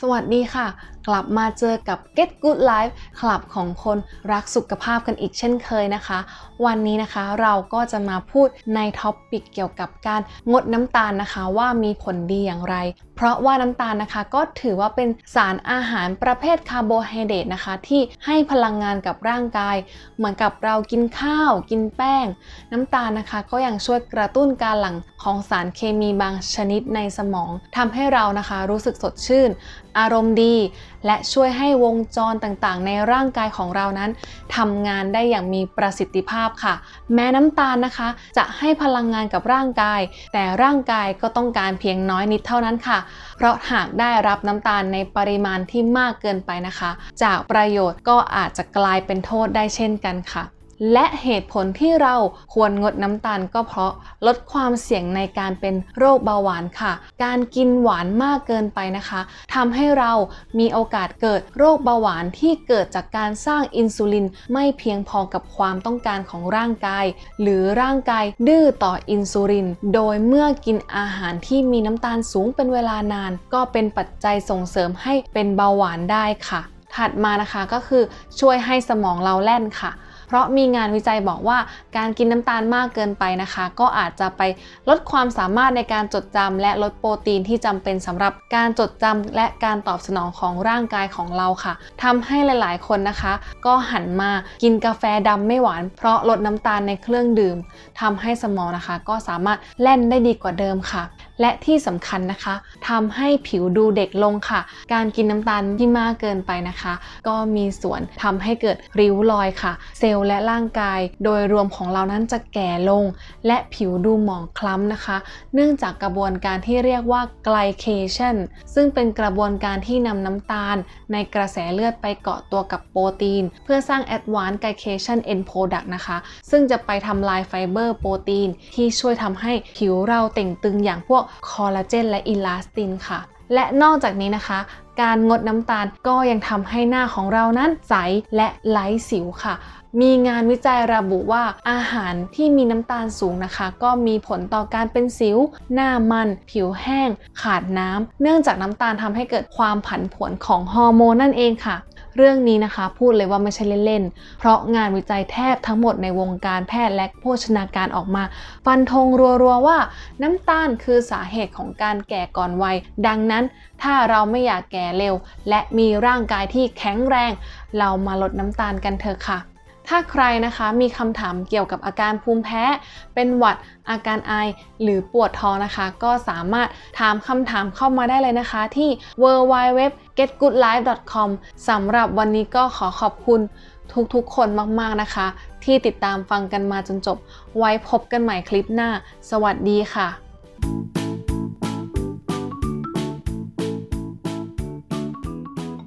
สวัสดีค่ะกลับมาเจอกับ Get Good Life คลับของคนรักสุขภาพกันอีกเช่นเคยนะคะ วันนี้นะคะเราก็จะมาพูดใน topic เกี่ยวกับการงดน้ำตาลนะคะว่ามีผลดีอย่างไร เพราะว่าน้ำตาลนะคะก็ถือว่าเป็นสารอาหารประเภทคาร์โบไฮเดรตนะคะ ที่ให้พลังงานกับร่างกาย เหมือนกับเรากินข้าว กินแป้ง น้ำตาลนะคะ ก็ยังช่วยกระตุ้นการหลั่งของสารเคมีบางชนิดในสมองทำให้เรานะคะ รู้สึกสดชื่น อารมณ์ดีและช่วยให้วงจรต่างๆ ในร่างกายของเรานั้นทำงานได้อย่างมีประสิทธิภาพค่ะ แม้น้ำตาลนะคะ จะให้พลังงานกับร่างกาย แต่ร่างกายก็ต้องการเพียงน้อยนิดเท่านั้นค่ะ เพราะหากได้รับน้ำตาลในปริมาณที่มากเกินไปนะคะ จากประโยชน์ก็อาจจะกลายเป็นโทษได้เช่นกันค่ะ และเหตุผลที่เราควรงดน้ำตาลก็เพราะลดความเสี่ยงในการเป็นโรคเบาหวานค่ะ การกินหวานมากเกินไปนะคะทำให้เรามีโอกาสเกิดโรคเบาหวานที่เกิดจากการสร้างอินซูลินไม่เพียงพอกับความต้องการของร่างกาย หรือร่างกายดื้อต่ออินซูลิน โดยเมื่อกินอาหารที่มีน้ำตาลสูงเป็นเวลานาน ก็เป็นปัจจัยส่งเสริมให้เป็นเบาหวานได้ค่ะ ถัดมานะคะก็คือช่วยให้สมองเราแล่นค่ะ เพราะมีงานวิจัยบอกว่าการกินน้ำตาลมากเกินไปนะคะ ก็อาจจะไปลดความสามารถในการจดจำและลดโปรตีนที่จำเป็นสำหรับการจดจำและการตอบสนองของร่างกายของเราค่ะทำให้หลาย ๆ คนนะคะ ก็หันมากินกาแฟดำไม่หวาน เพราะลดน้ำตาลในเครื่องดื่มทำให้สมองนะคะ ก็สามารถแล่นได้ดีกว่าเดิมค่ะ และที่สำคัญนะคะทำให้ผิวดูเด็กลงค่ะ การกินน้ำตาลที่มากเกินไปนะคะ ก็มีส่วนทำให้เกิดริ้วรอยค่ะ เซลล์และร่างกาย โดยรวมของเรานั้นจะแก่ลง และผิวดูหมองคล้ำนะคะ เนื่องจากกระบวนการที่เรียกว่า glycation ซึ่งเป็นกระบวนการที่นำน้ำตาล ในกระแสเลือดไปเกาะตัวกับโปรตีน เพื่อสร้าง advanced glycation end product นะคะ ซึ่งจะไปทำลายไฟเบอร์โปรตีน ที่ช่วยทำให้ผิวเราเต่งตึงอย่างพวกคอลลาเจนและอิลาสตินค่ะและนอกจากนี้นะคะ การงดน้ำตาลก็ยังทำให้หน้าของเรานั้นใสและไร้สิวค่ะ มีงานวิจัยระบุว่าอาหารที่มีน้ำตาลสูงนะคะ ก็มีผลต่อการเป็นสิว หน้ามัน ผิวแห้ง ขาดน้ำเนื่องจากน้ำตาลทำให้เกิดความผันผวนของฮอร์โมนนั่นเองค่ะ เรื่องนี้นะคะพูดเลยว่าไม่ใช่เล่นๆ เพราะงานวิจัยแทบทั้งหมดในวงการแพทย์และโภชนาการออกมา ฟันธงรัวๆว่าน้ำตาลคือสาเหตุของการแก่ก่อนวัย ดังนั้นถ้าเราไม่อยากแก่เร็ว และมีร่างกายที่แข็งแรง เรามาลดน้ำตาลกันเถอะค่ะ ถ้าใครนะคะมีคำถามเกี่ยวกับอาการภูมิแพ้ เป็นหวัดอาการไอหรือปวดท้องนะคะ ก็สามารถถามคำถามเข้ามาได้เลยนะคะ ที่ www.getgoodlife.com สำหรับวันนี้ก็ขอขอบคุณทุกๆ คนมากๆนะคะ ที่ติดตามฟังกันมาจนจบ ไว้พบกันใหม่คลิปหน้า สวัสดีค่ะ